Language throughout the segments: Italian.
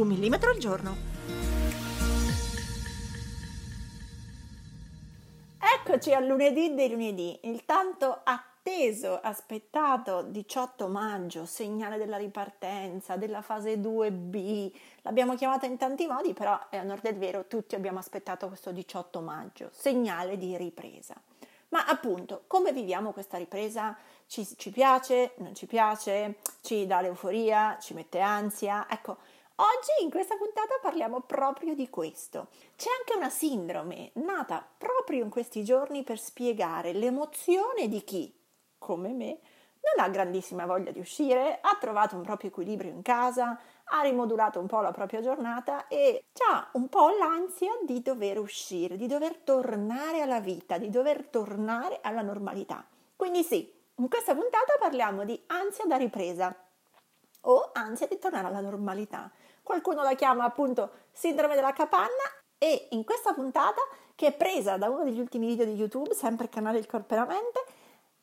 Un millimetro al giorno. Eccoci al lunedì dei lunedì, il tanto atteso, aspettato 18 maggio, segnale della ripartenza, della fase 2B. L'abbiamo chiamata in tanti modi, però è a nord del vero, tutti abbiamo aspettato questo 18 maggio, segnale di ripresa. Ma appunto, come viviamo questa ripresa? Ci, ci piace, non ci piace, ci dà l'euforia, ci mette ansia? Ecco, Oggi in questa puntata parliamo proprio di questo. C'è anche una sindrome nata proprio in questi giorni per spiegare l'emozione di chi, come me, non ha grandissima voglia di uscire, ha trovato un proprio equilibrio in casa, ha rimodulato un po' la propria giornata e ha un po' l'ansia di dover uscire, di dover tornare alla vita, di dover tornare alla normalità. Quindi sì, in questa puntata parliamo di ansia da ripresa o ansia di tornare alla normalità qualcuno la chiama appunto sindrome della capanna e in questa puntata che è presa da uno degli ultimi video di YouTube, sempre il canale Il Corpo e la Mente,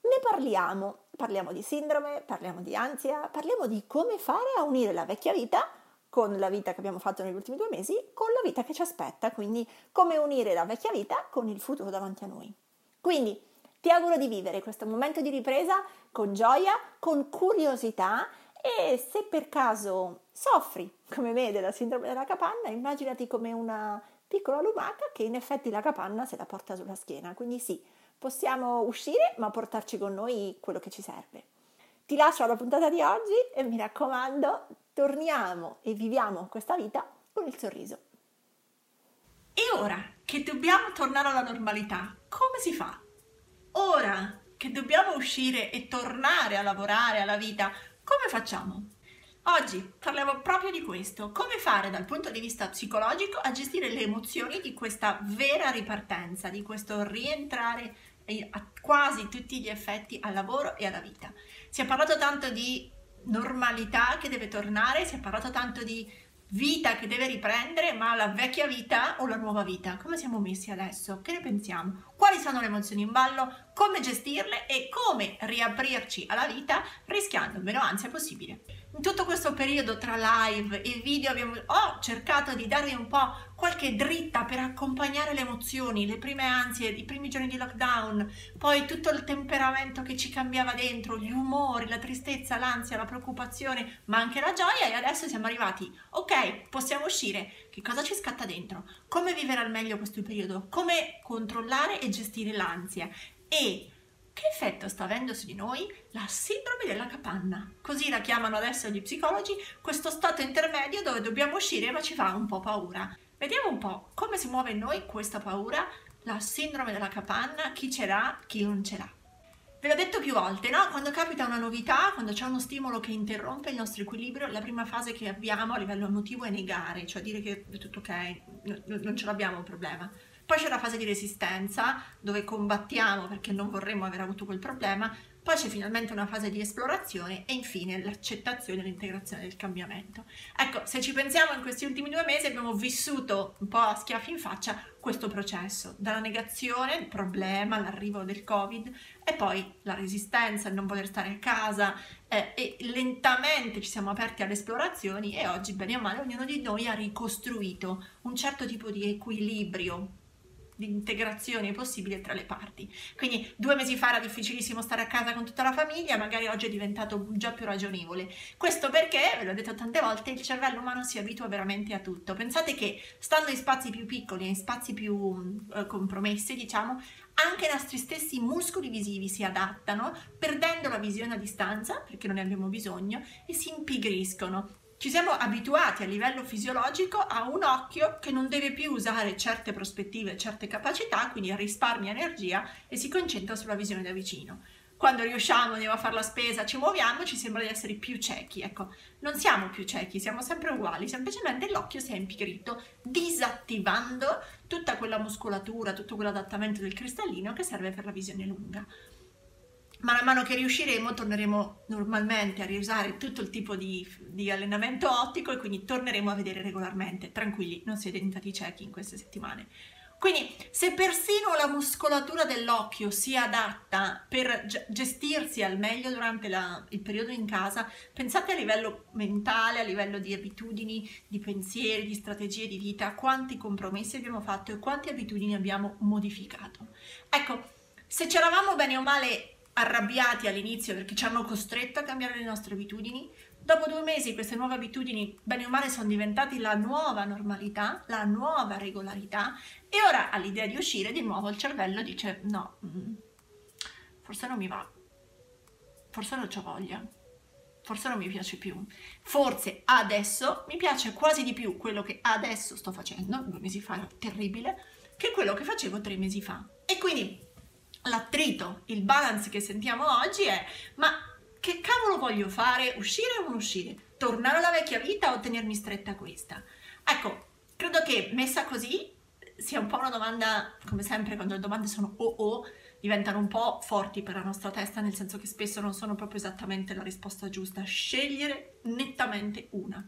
ne parliamo. Parliamo di sindrome, parliamo di ansia, parliamo di come fare a unire la vecchia vita con la vita che abbiamo fatto negli ultimi due mesi, con la vita che ci aspetta, quindi come unire la vecchia vita con il futuro davanti a noi. Quindi ti auguro di vivere questo momento di ripresa con gioia, con curiosità e se per caso soffri come me della sindrome della capanna, immaginati come una piccola lumaca che in effetti la capanna se la porta sulla schiena. Quindi sì, possiamo uscire ma portarci con noi quello che ci serve. Ti lascio alla puntata di oggi e mi raccomando, torniamo e viviamo questa vita con il sorriso. E ora che dobbiamo tornare alla normalità, come si fa? Ora che dobbiamo uscire e tornare a lavorare alla vita, come facciamo? Oggi parliamo proprio di questo, come fare dal punto di vista psicologico a gestire le emozioni di questa vera ripartenza, di questo rientrare a quasi tutti gli effetti al lavoro e alla vita. Si è parlato tanto di normalità che deve tornare, si è parlato tanto di vita che deve riprendere, ma la vecchia vita o la nuova vita? Come siamo messi adesso? Che ne pensiamo? Quali sono le emozioni in ballo? Come gestirle e come riaprirci alla vita rischiando meno ansia possibile? In tutto questo periodo tra live e video abbiamo, ho cercato di darvi un po' qualche dritta per accompagnare le emozioni, le prime ansie, i primi giorni di lockdown, poi tutto il temperamento che ci cambiava dentro, gli umori, la tristezza, l'ansia, la preoccupazione, ma anche la gioia e adesso siamo arrivati, ok, possiamo uscire, che cosa ci scatta dentro? Come vivere al meglio questo periodo? Come controllare e gestire l'ansia? E che effetto sta avendo su di noi la sindrome della capanna? Così la chiamano adesso gli psicologi, questo stato intermedio dove dobbiamo uscire ma ci fa un po' paura. Vediamo un po' come si muove in noi questa paura, la sindrome della capanna, chi ce l'ha, chi non ce l'ha. Ve l'ho detto più volte, no? Quando capita una novità, quando c'è uno stimolo che interrompe il nostro equilibrio, la prima fase che abbiamo a livello emotivo è negare, cioè dire che è tutto ok, non ce l'abbiamo un problema. Poi c'è la fase di resistenza, dove combattiamo perché non vorremmo aver avuto quel problema, poi c'è finalmente una fase di esplorazione e infine l'accettazione e l'integrazione del cambiamento. Ecco, se ci pensiamo in questi ultimi due mesi abbiamo vissuto un po' a schiaffi in faccia questo processo, dalla negazione, il problema, l'arrivo del Covid e poi la resistenza, il non voler stare a casa eh, e lentamente ci siamo aperti alle esplorazioni e oggi, bene o male, ognuno di noi ha ricostruito un certo tipo di equilibrio di integrazione possibile tra le parti. Quindi due mesi fa era difficilissimo stare a casa con tutta la famiglia, magari oggi è diventato già più ragionevole. Questo perché, ve l'ho detto tante volte, il cervello umano si abitua veramente a tutto. Pensate che stando in spazi più piccoli, in spazi più eh, compromessi, diciamo, anche i nostri stessi muscoli visivi si adattano, perdendo la visione a distanza, perché non ne abbiamo bisogno, e si impigriscono ci siamo abituati a livello fisiologico a un occhio che non deve più usare certe prospettive, certe capacità, quindi risparmia energia e si concentra sulla visione da vicino. quando riusciamo, andiamo a fare la spesa, ci muoviamo, ci sembra di essere più ciechi. Ecco, non siamo più ciechi, siamo sempre uguali, semplicemente l'occhio si è impigrito, disattivando tutta quella muscolatura, tutto quell'adattamento del cristallino che serve per la visione lunga. Man mano che riusciremo, torneremo normalmente a riusare tutto il tipo di, di allenamento ottico e quindi torneremo a vedere regolarmente. Tranquilli, non siete diventati ciechi in queste settimane. Quindi se persino la muscolatura dell'occhio si adatta per gestirsi al meglio durante la, il periodo in casa, pensate a livello mentale, a livello di abitudini, di pensieri, di strategie di vita, quanti compromessi abbiamo fatto e quante abitudini abbiamo modificato. Ecco, se c'eravamo bene o male arrabbiati all'inizio perché ci hanno costretto a cambiare le nostre abitudini, Dopo due mesi queste nuove abitudini, bene o male, sono diventate la nuova normalità, la nuova regolarità. E ora all'idea di uscire di nuovo il cervello dice no, forse non mi va, forse non ho voglia, forse non mi piace più, forse adesso mi piace quasi di più quello che adesso sto facendo, due mesi fa era terribile, che quello che facevo tre mesi fa. E quindi l'attrito, il balance che sentiamo oggi è ma che cavolo voglio fare? Uscire o non uscire? Tornare alla vecchia vita o tenermi stretta questa? Ecco, credo che messa così sia un po' una domanda, come sempre quando le domande sono o o, diventano un po' forti per la nostra testa, nel senso che spesso non sono proprio esattamente la risposta giusta. Scegliere nettamente una.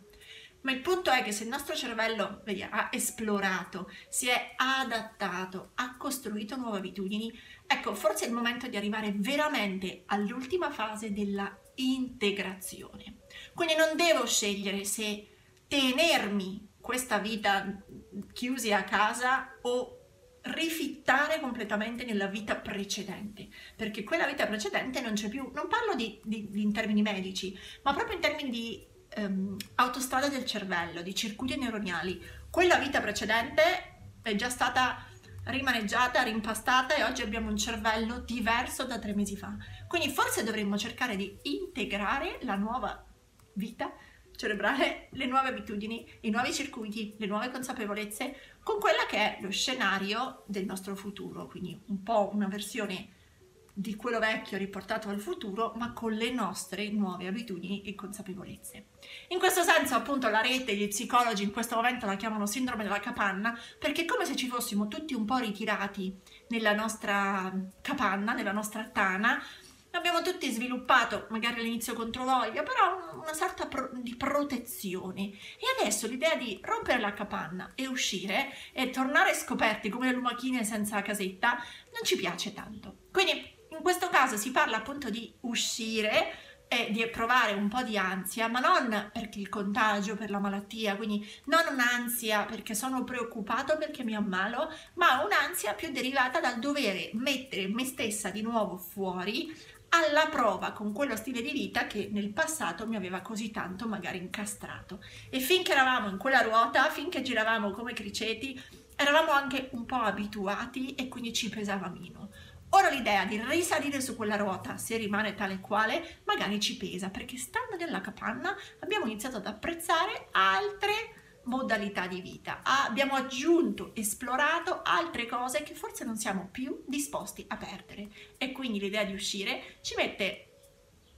Ma il punto è che se il nostro cervello vedi, ha esplorato, si è adattato, ha costruito nuove abitudini, ecco, forse è il momento di arrivare veramente all'ultima fase della integrazione. Quindi non devo scegliere se tenermi questa vita chiusi a casa o rifittare completamente nella vita precedente, perché quella vita precedente non c'è più, non parlo di, di, in termini medici, ma proprio in termini di ehm, autostrade del cervello, di circuiti neuroniali. Quella vita precedente è già stata rimaneggiata, rimpastata e oggi abbiamo un cervello diverso da tre mesi fa. Quindi forse dovremmo cercare di integrare la nuova vita cerebrale, le nuove abitudini, i nuovi circuiti, le nuove consapevolezze con quella che è lo scenario del nostro futuro, quindi un po' una versione di quello vecchio riportato al futuro, ma con le nostre nuove abitudini e consapevolezze. In questo senso, appunto, la rete, gli psicologi in questo momento la chiamano sindrome della capanna, perché è come se ci fossimo tutti un po' ritirati nella nostra capanna, nella nostra tana, abbiamo tutti sviluppato, magari all'inizio contro voglia, però una sorta pro- di protezione. E adesso l'idea di rompere la capanna e uscire e tornare scoperti come le lumachine senza casetta non ci piace tanto. Quindi in questo caso si parla appunto di uscire e di provare un po' di ansia, ma non perché il contagio, per la malattia, quindi non un'ansia perché sono preoccupato perché mi ammalo, ma un'ansia più derivata dal dovere mettere me stessa di nuovo fuori alla prova con quello stile di vita che nel passato mi aveva così tanto magari incastrato. E finché eravamo in quella ruota, finché giravamo come criceti, eravamo anche un po' abituati e quindi ci pesava meno. Ora l'idea di risalire su quella ruota, se rimane tale e quale, magari ci pesa, perché stando nella capanna abbiamo iniziato ad apprezzare altre modalità di vita. Abbiamo aggiunto, esplorato altre cose che forse non siamo più disposti a perdere. E quindi l'idea di uscire ci mette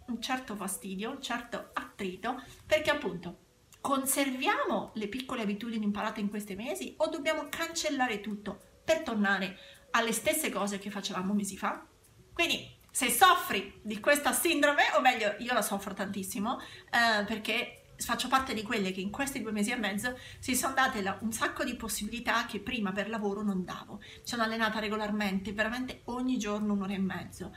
un certo fastidio, un certo attrito, perché appunto conserviamo le piccole abitudini imparate in questi mesi o dobbiamo cancellare tutto per tornare alle stesse cose che facevamo mesi fa. Quindi se soffri di questa sindrome, o meglio, io la soffro tantissimo, eh, perché faccio parte di quelle che in questi due mesi e mezzo si sono date la, un sacco di possibilità che prima per lavoro non davo. Mi sono allenata regolarmente, veramente ogni giorno un'ora e mezzo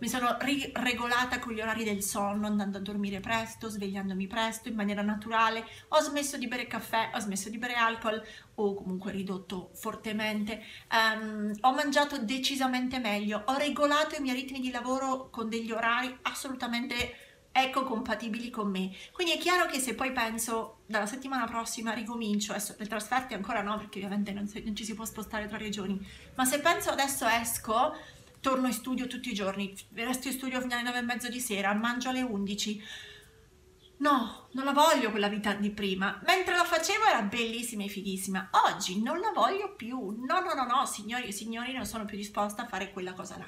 mi sono ri- regolata con gli orari del sonno, andando a dormire presto, svegliandomi presto, in maniera naturale. Ho smesso di bere caffè, ho smesso di bere alcol o comunque ridotto fortemente. Um, ho mangiato decisamente meglio, ho regolato i miei ritmi di lavoro con degli orari assolutamente ecco compatibili con me. Quindi è chiaro che se poi penso dalla settimana prossima ricomincio, adesso le trasferte ancora no perché ovviamente non, non ci si può spostare tra regioni, ma se penso adesso esco torno in studio tutti i giorni, resto in studio fino alle nove e mezzo di sera, mangio alle 11. No, non la voglio quella vita di prima. Mentre la facevo era bellissima e fighissima. Oggi non la voglio più. No, no, no, no, signori e signori, non sono più disposta a fare quella cosa là.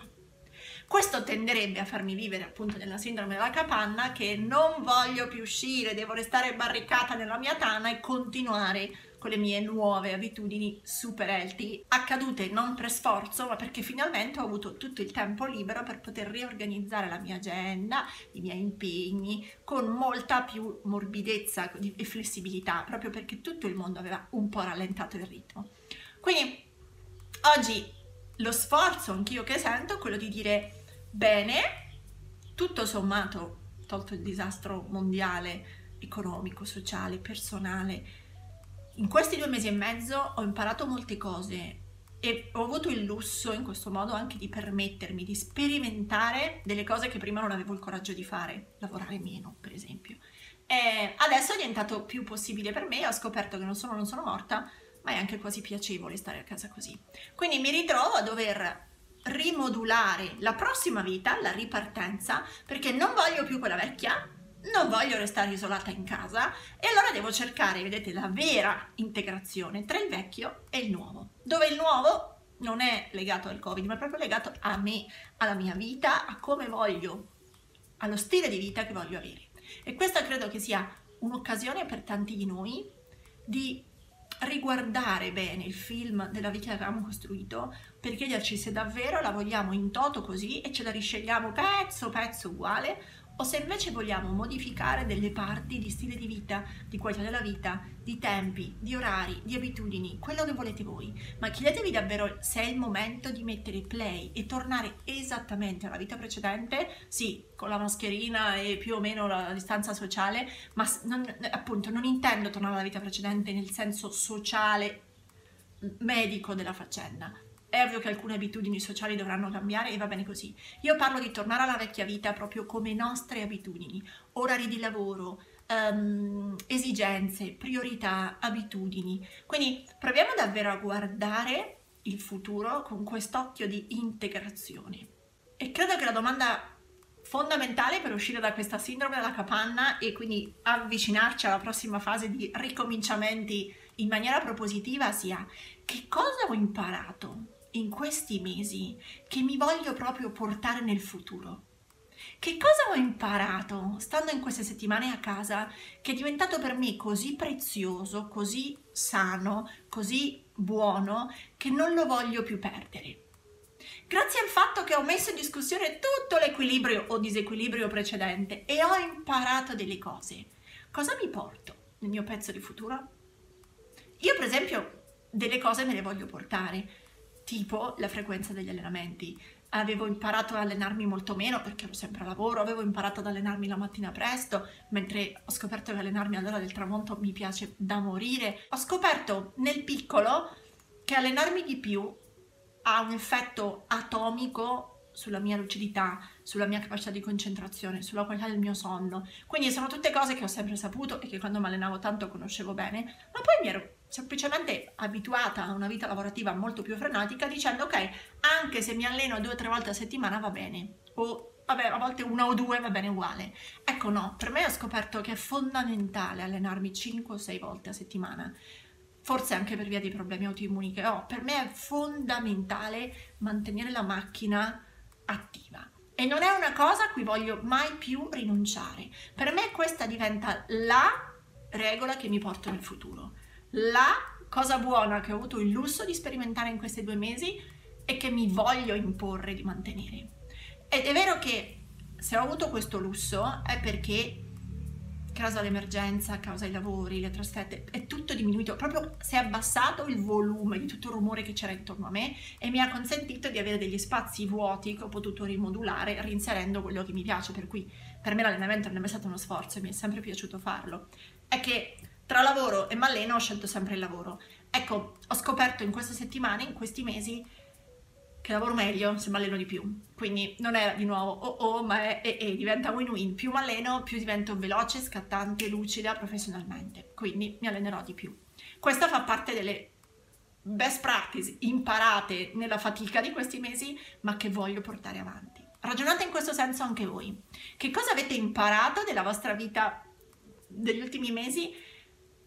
Questo tenderebbe a farmi vivere appunto nella sindrome della capanna che non voglio più uscire, devo restare barricata nella mia tana e continuare con le mie nuove abitudini super healthy, accadute non per sforzo, ma perché finalmente ho avuto tutto il tempo libero per poter riorganizzare la mia agenda, i miei impegni, con molta più morbidezza e flessibilità, proprio perché tutto il mondo aveva un po' rallentato il ritmo. Quindi oggi lo sforzo anch'io che sento è quello di dire bene, tutto sommato, tolto il disastro mondiale, economico, sociale, personale, in questi due mesi e mezzo ho imparato molte cose e ho avuto il lusso in questo modo anche di permettermi di sperimentare delle cose che prima non avevo il coraggio di fare, lavorare meno per esempio. E adesso è diventato più possibile per me ho scoperto che non solo non sono morta, ma è anche quasi piacevole stare a casa così. Quindi mi ritrovo a dover rimodulare la prossima vita, la ripartenza, perché non voglio più quella vecchia, non voglio restare isolata in casa e allora devo cercare, vedete, la vera integrazione tra il vecchio e il nuovo, dove il nuovo non è legato al Covid, ma è proprio legato a me, alla mia vita, a come voglio, allo stile di vita che voglio avere. E questa credo che sia un'occasione per tanti di noi di riguardare bene il film della vita che abbiamo costruito per chiederci se davvero la vogliamo in toto così e ce la riscegliamo pezzo pezzo uguale o se invece vogliamo modificare delle parti di stile di vita, di qualità della vita, di tempi, di orari, di abitudini, quello che volete voi, ma chiedetevi davvero se è il momento di mettere play e tornare esattamente alla vita precedente, sì, con la mascherina e più o meno la distanza sociale, ma non, appunto non intendo tornare alla vita precedente nel senso sociale medico della faccenda, è ovvio che alcune abitudini sociali dovranno cambiare e va bene così. Io parlo di tornare alla vecchia vita proprio come nostre abitudini, orari di lavoro, um, esigenze, priorità, abitudini. Quindi proviamo davvero a guardare il futuro con quest'occhio di integrazione. E credo che la domanda fondamentale per uscire da questa sindrome della capanna e quindi avvicinarci alla prossima fase di ricominciamenti in maniera propositiva sia che cosa ho imparato in questi mesi che mi voglio proprio portare nel futuro? Che cosa ho imparato stando in queste settimane a casa che è diventato per me così prezioso, così sano, così buono che non lo voglio più perdere? Grazie al fatto che ho messo in discussione tutto l'equilibrio o disequilibrio precedente e ho imparato delle cose, cosa mi porto nel mio pezzo di futuro? Io per esempio delle cose me le voglio portare tipo la frequenza degli allenamenti. Avevo imparato ad allenarmi molto meno perché ero sempre a lavoro, avevo imparato ad allenarmi la mattina presto, mentre ho scoperto che allenarmi all'ora del tramonto mi piace da morire. Ho scoperto nel piccolo che allenarmi di più ha un effetto atomico sulla mia lucidità, sulla mia capacità di concentrazione, sulla qualità del mio sonno. Quindi sono tutte cose che ho sempre saputo e che quando mi allenavo tanto conoscevo bene, ma poi mi ero semplicemente abituata a una vita lavorativa molto più frenetica dicendo ok, anche se mi alleno due o tre volte a settimana va bene, o vabbè, a volte una o due va bene uguale. Ecco no, per me ho scoperto che è fondamentale allenarmi 5 o 6 volte a settimana. Forse anche per via dei problemi autoimmuni che ho, per me è fondamentale mantenere la macchina attiva. E non è una cosa a cui voglio mai più rinunciare. Per me questa diventa la regola che mi porto nel futuro la cosa buona che ho avuto il lusso di sperimentare in questi due mesi e che mi voglio imporre di mantenere. Ed è vero che se ho avuto questo lusso è perché causa l'emergenza, causa i lavori, le trasferte, è tutto diminuito, proprio si è abbassato il volume di tutto il rumore che c'era intorno a me e mi ha consentito di avere degli spazi vuoti che ho potuto rimodulare rinserendo quello che mi piace, per cui per me l'allenamento non è mai stato uno sforzo e mi è sempre piaciuto farlo. È che tra lavoro e Malleno ho scelto sempre il lavoro. Ecco, ho scoperto in queste settimane, in questi mesi, che lavoro meglio se m'alleno di più. Quindi non è di nuovo oh oh, ma è e, e diventa win-win. Più m'alleno, più divento veloce, scattante, lucida professionalmente. Quindi mi allenerò di più. Questa fa parte delle best practice imparate nella fatica di questi mesi, ma che voglio portare avanti. Ragionate in questo senso anche voi. Che cosa avete imparato della vostra vita degli ultimi mesi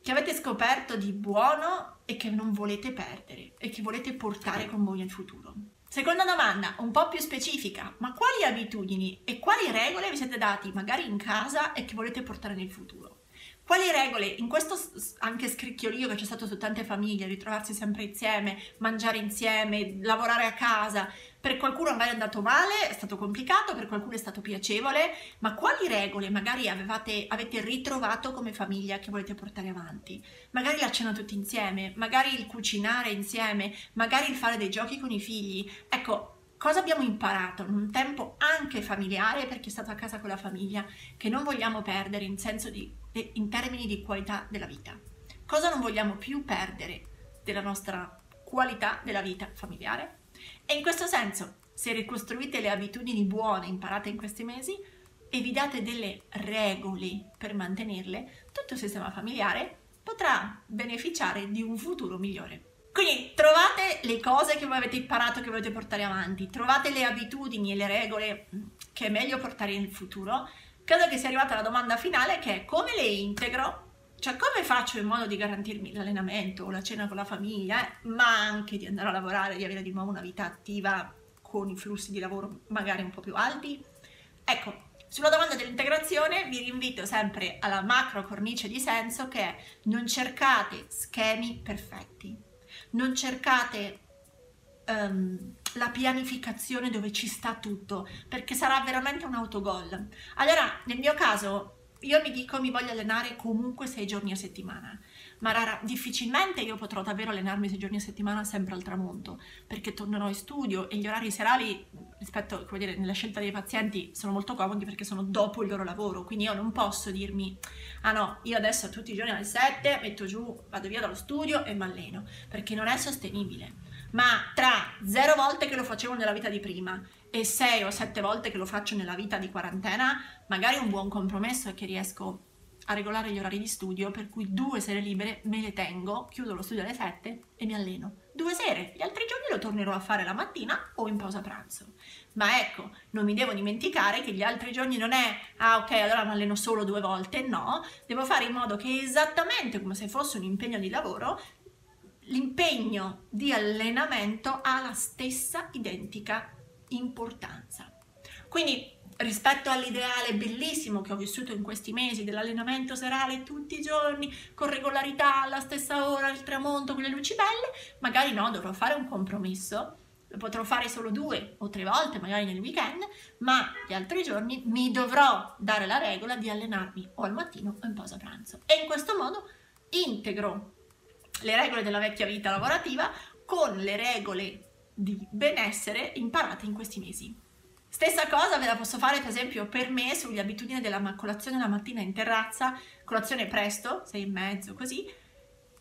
che avete scoperto di buono e che non volete perdere e che volete portare con voi nel futuro. Seconda domanda, un po' più specifica, ma quali abitudini e quali regole vi siete dati magari in casa e che volete portare nel futuro? Quali regole, in questo anche scricchiolio che c'è stato su tante famiglie, ritrovarsi sempre insieme, mangiare insieme, lavorare a casa, per qualcuno magari è andato male, è stato complicato, per qualcuno è stato piacevole, ma quali regole magari avevate, avete ritrovato come famiglia che volete portare avanti? Magari la cena tutti insieme, magari il cucinare insieme, magari il fare dei giochi con i figli. Ecco, cosa abbiamo imparato in un tempo anche familiare perché è stato a casa con la famiglia che non vogliamo perdere in, di, in termini di qualità della vita. Cosa non vogliamo più perdere della nostra qualità della vita familiare? E in questo senso, se ricostruite le abitudini buone imparate in questi mesi e vi date delle regole per mantenerle, tutto il sistema familiare potrà beneficiare di un futuro migliore. Quindi trovate le cose che voi avete imparato che volete portare avanti, trovate le abitudini e le regole mm, che è meglio portare nel futuro. Credo che sia arrivata la domanda finale che è come le integro? Cioè come faccio in modo di garantirmi l'allenamento o la cena con la famiglia, eh? ma anche di andare a lavorare, di avere di nuovo una vita attiva con i flussi di lavoro magari un po' più alti? Ecco, sulla domanda dell'integrazione vi rinvito sempre alla macro cornice di senso che è non cercate schemi perfetti non cercate um, la pianificazione dove ci sta tutto, perché sarà veramente un autogol. Allora, nel mio caso, io mi dico mi voglio allenare comunque sei giorni a settimana, ma rara, difficilmente io potrò davvero allenarmi sei giorni a settimana sempre al tramonto, perché tornerò in studio e gli orari serali rispetto, come dire, nella scelta dei pazienti sono molto comodi perché sono dopo il loro lavoro, quindi io non posso dirmi, ah no, io adesso tutti i giorni alle 7 metto giù, vado via dallo studio e mi alleno, perché non è sostenibile. Ma tra zero volte che lo facevo nella vita di prima e sei o sette volte che lo faccio nella vita di quarantena, magari un buon compromesso è che riesco a regolare gli orari di studio, per cui due sere libere me le tengo, chiudo lo studio alle 7 e mi alleno. Due sere, gli altri giorni lo tornerò a fare la mattina o in pausa pranzo. Ma ecco, non mi devo dimenticare che gli altri giorni non è, ah ok, allora mi alleno solo due volte, no, devo fare in modo che esattamente come se fosse un impegno di lavoro, l'impegno di allenamento ha la stessa identica importanza. Quindi rispetto all'ideale bellissimo che ho vissuto in questi mesi dell'allenamento serale tutti i giorni con regolarità alla stessa ora al tramonto con le luci belle, magari no, dovrò fare un compromesso. Lo potrò fare solo due o tre volte, magari nel weekend, ma gli altri giorni mi dovrò dare la regola di allenarmi o al mattino o in pausa pranzo. E in questo modo integro le regole della vecchia vita lavorativa con le regole di benessere imparate in questi mesi. Stessa cosa ve la posso fare per esempio per me sulle abitudini della colazione la mattina in terrazza, colazione presto, sei e mezzo così,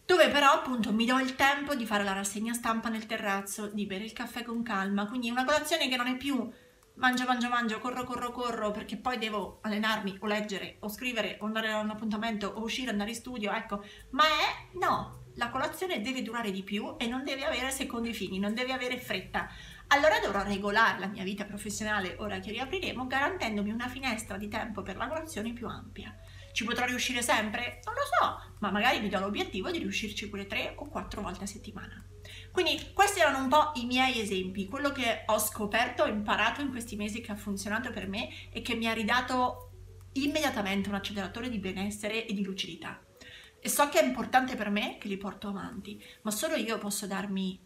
dove però appunto mi do il tempo di fare la rassegna stampa nel terrazzo, di bere il caffè con calma, quindi una colazione che non è più mangio, mangio, mangio, corro, corro, corro, perché poi devo allenarmi o leggere o scrivere o andare a un appuntamento o uscire, andare in studio, ecco, ma è no, la colazione deve durare di più e non deve avere secondi fini, non deve avere fretta allora dovrò regolare la mia vita professionale, ora che riapriremo, garantendomi una finestra di tempo per la colazione più ampia. Ci potrò riuscire sempre? Non lo so, ma magari mi do l'obiettivo di riuscirci pure tre o quattro volte a settimana. Quindi questi erano un po' i miei esempi, quello che ho scoperto, ho imparato in questi mesi che ha funzionato per me e che mi ha ridato immediatamente un acceleratore di benessere e di lucidità. E so che è importante per me che li porto avanti, ma solo io posso darmi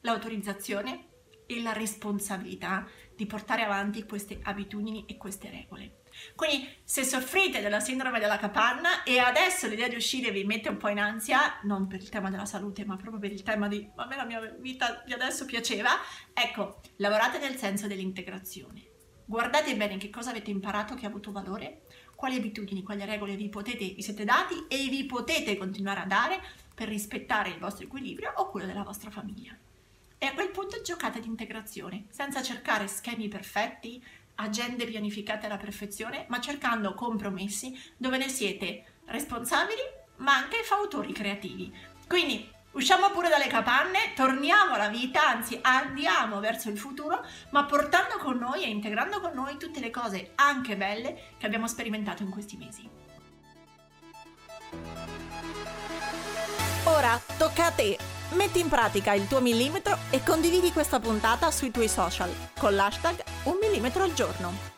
l'autorizzazione e la responsabilità di portare avanti queste abitudini e queste regole. Quindi se soffrite della sindrome della capanna e adesso l'idea di uscire vi mette un po' in ansia, non per il tema della salute, ma proprio per il tema di a me la mia vita di adesso piaceva, ecco, lavorate nel senso dell'integrazione. Guardate bene che cosa avete imparato che ha avuto valore, quali abitudini, quali regole vi, potete, vi siete dati e vi potete continuare a dare per rispettare il vostro equilibrio o quello della vostra famiglia. E a quel punto giocate di integrazione, senza cercare schemi perfetti, agende pianificate alla perfezione, ma cercando compromessi dove ne siete responsabili, ma anche fautori creativi. Quindi usciamo pure dalle capanne, torniamo alla vita, anzi andiamo verso il futuro, ma portando con noi e integrando con noi tutte le cose anche belle che abbiamo sperimentato in questi mesi. Ora tocca a te Metti in pratica il tuo millimetro e condividi questa puntata sui tuoi social con l'hashtag un millimetro al giorno.